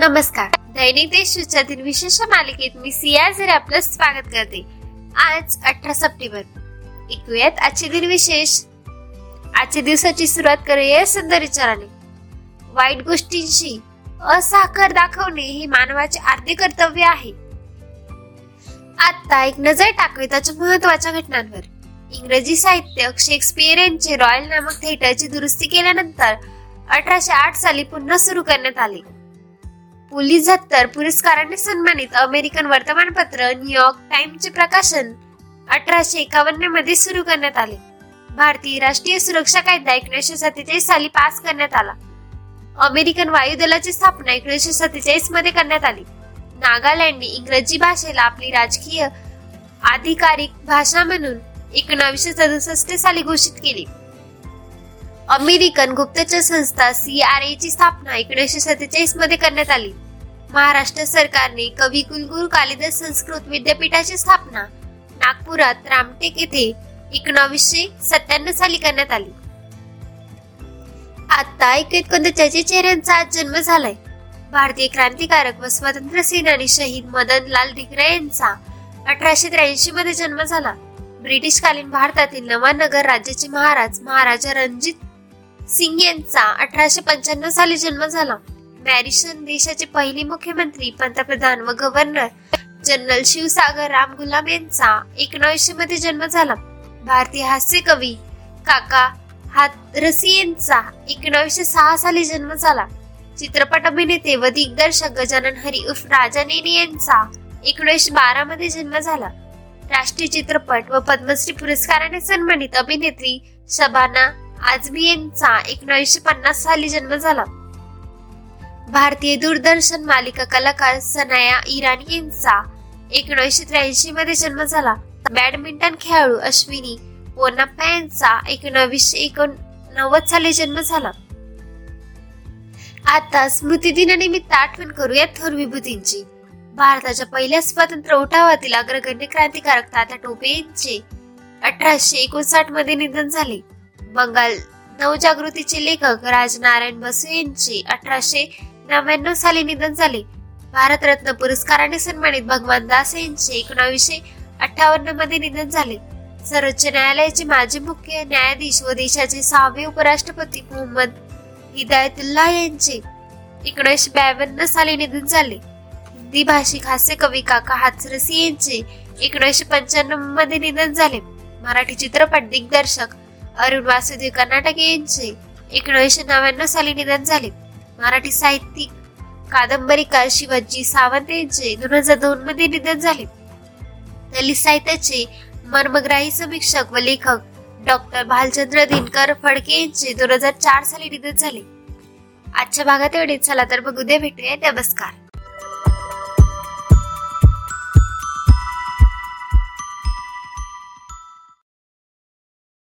नमस्कार. दैनिक देशूच्यातील विशेष मालिकेत मी सिया जर आपलं स्वागत करते. आज अठरा सप्टेंबर. ऐकूयात आजचे दिन विशेष. आजच्या दिवसाची सुरुवात करूया सुंदर विचाराने. वाईट गोष्टींशी असाखर दाखवणे हे मानवाचे आर्थिक कर्तव्य आहे. आता एक नजर टाकवी त्याच्या महत्त्वाच्या घटनांवर. इंग्रजी साहित्य शेक्सपियर यांचे रॉयल नामक थिएटरची दुरुस्ती केल्यानंतर अठराशे आठ साली पुन्हा सुरू करण्यात आले. पोलीस झत्तर पुरस्काराने सन्मानित अमेरिकन वर्तमानपत्र न्यूयॉर्क टाइमचे प्रकाशन अठराशे एकावन्नमध्ये सुरू करण्यात आले. भारतीय राष्ट्रीय सुरक्षा कायदा एकोणीसशे सत्तेचाळीस साली पास करण्यात आला. अमेरिकन वायुदलाची स्थापना एकोणीसशे सत्तेचाळीसमध्ये करण्यात आली. नागालँडने इंग्रजी भाषेला आपली राजकीय आधिकारिक भाषा म्हणून एकोणावीसशे सदुसष्ट साली घोषित केली. अमेरिकन गुप्तचर संस्था सी आर ए ची स्थापना एकोणीसशे सत्तेचाळीसमध्ये करण्यात आली. महाराष्ट्र सरकारने कवी कुलगुरू कालिदास संस्कृत विद्यापीठाची स्थापना नागपुरात रामटेक येथे एकोणावीसशे सत्त्याण्णव साली करण्यात आली. आता ऐकत कोणत्या चेहऱ्यांचा आज जन्म झालाय. भारतीय क्रांतिकारक व स्वतंत्र सेनानी शहीद मदन लाल धिगरा यांचा अठराशे त्र्याऐंशी मध्ये जन्म झाला. ब्रिटिशकालीन भारतातील नवानगर राज्याचे महाराज महाराजा रणजित सिंग यांचा अठराशे पंच्याण्णव साली जन्म झाला. मॅरिशन देशाचे पहिले मुख्यमंत्री पंतप्रधान व गव्हर्नर जनरल शिवसागर राम गुलाम यांचा एकोणीसशे मध्ये जन्म झाला. भारतीय हास्य कवी काका हातरसी यांचा एकोणीसशे सहा साली जन्म झाला. चित्रपट अभिनेते व दिग्दर्शक गजानन हरी उर्फ राजा नेने यांचा एकोणीसशे बारा मध्ये जन्म झाला. राष्ट्रीय चित्रपट व पद्मश्री पुरस्काराने सन्मानित अभिनेत्री शबाना आजमी यांचा एकोणीसशे पन्नास साली जन्म झाला. भारतीय दूरदर्शन मालिका कलाकार सनाया इराणी यांचा एकोणीसशे त्र्याऐंशी मध्ये जन्म झाला. बॅडमिंटन खेळाडू अश्विनी पोनाप्पा यांचा एकोणवीसशे एकोणनव्वद साली जन्म झाला. आता स्मृती दिनानिमित्त आठवण करूया थोर विभूतींची. भारताच्या पहिल्या स्वातंत्र्य उठावातील अग्रगण्य क्रांतिकारक तात्या टोपे यांचे अठराशे एकोणसाठमध्ये निधन झाले. बंगाल नवजागृतीचे लेखक राजनारायण बसू यांचे अठराशे नव्याण्णव साली निधन झाले. भारतरत्न पुरस्काराने सन्मानित भगवान दास यांचे एकोणावीसशे अठ्ठावन्नमध्ये निधन झाले. सर्वोच्च न्यायालयाचे माजी मुख्य न्यायाधीश व देशाचे सहावे उपराष्ट्रपती मोहम्मद हिदायतुल्ला यांचे एकोणीसशे ब्यावन्न साली निधन झाले. हिंदी भाषिक हास्य कवी काका हाथरसी यांचे एकोणीसशे पंच्याण्णवमध्ये निधन झाले. मराठी चित्रपट दिग्दर्शक अरुण वासुदेव कर्नाटक यांचे एकोणीसशे नव्याण्णव साली निधन झाले. मराठी साहित्यिक कादंबरीकार शिवाजी सावंत यांचे दोन हजार दोन मध्ये निधन झाले. दलित साहित्याचे मर्मग्राही समीक्षक व लेखक डॉक्टर भालचंद्र दिनकर फडके यांचे दोन हजार चार साली निधन झाले. आजच्या भागात एवढेच. चला तर मग उद्या भेटूया. नमस्कार.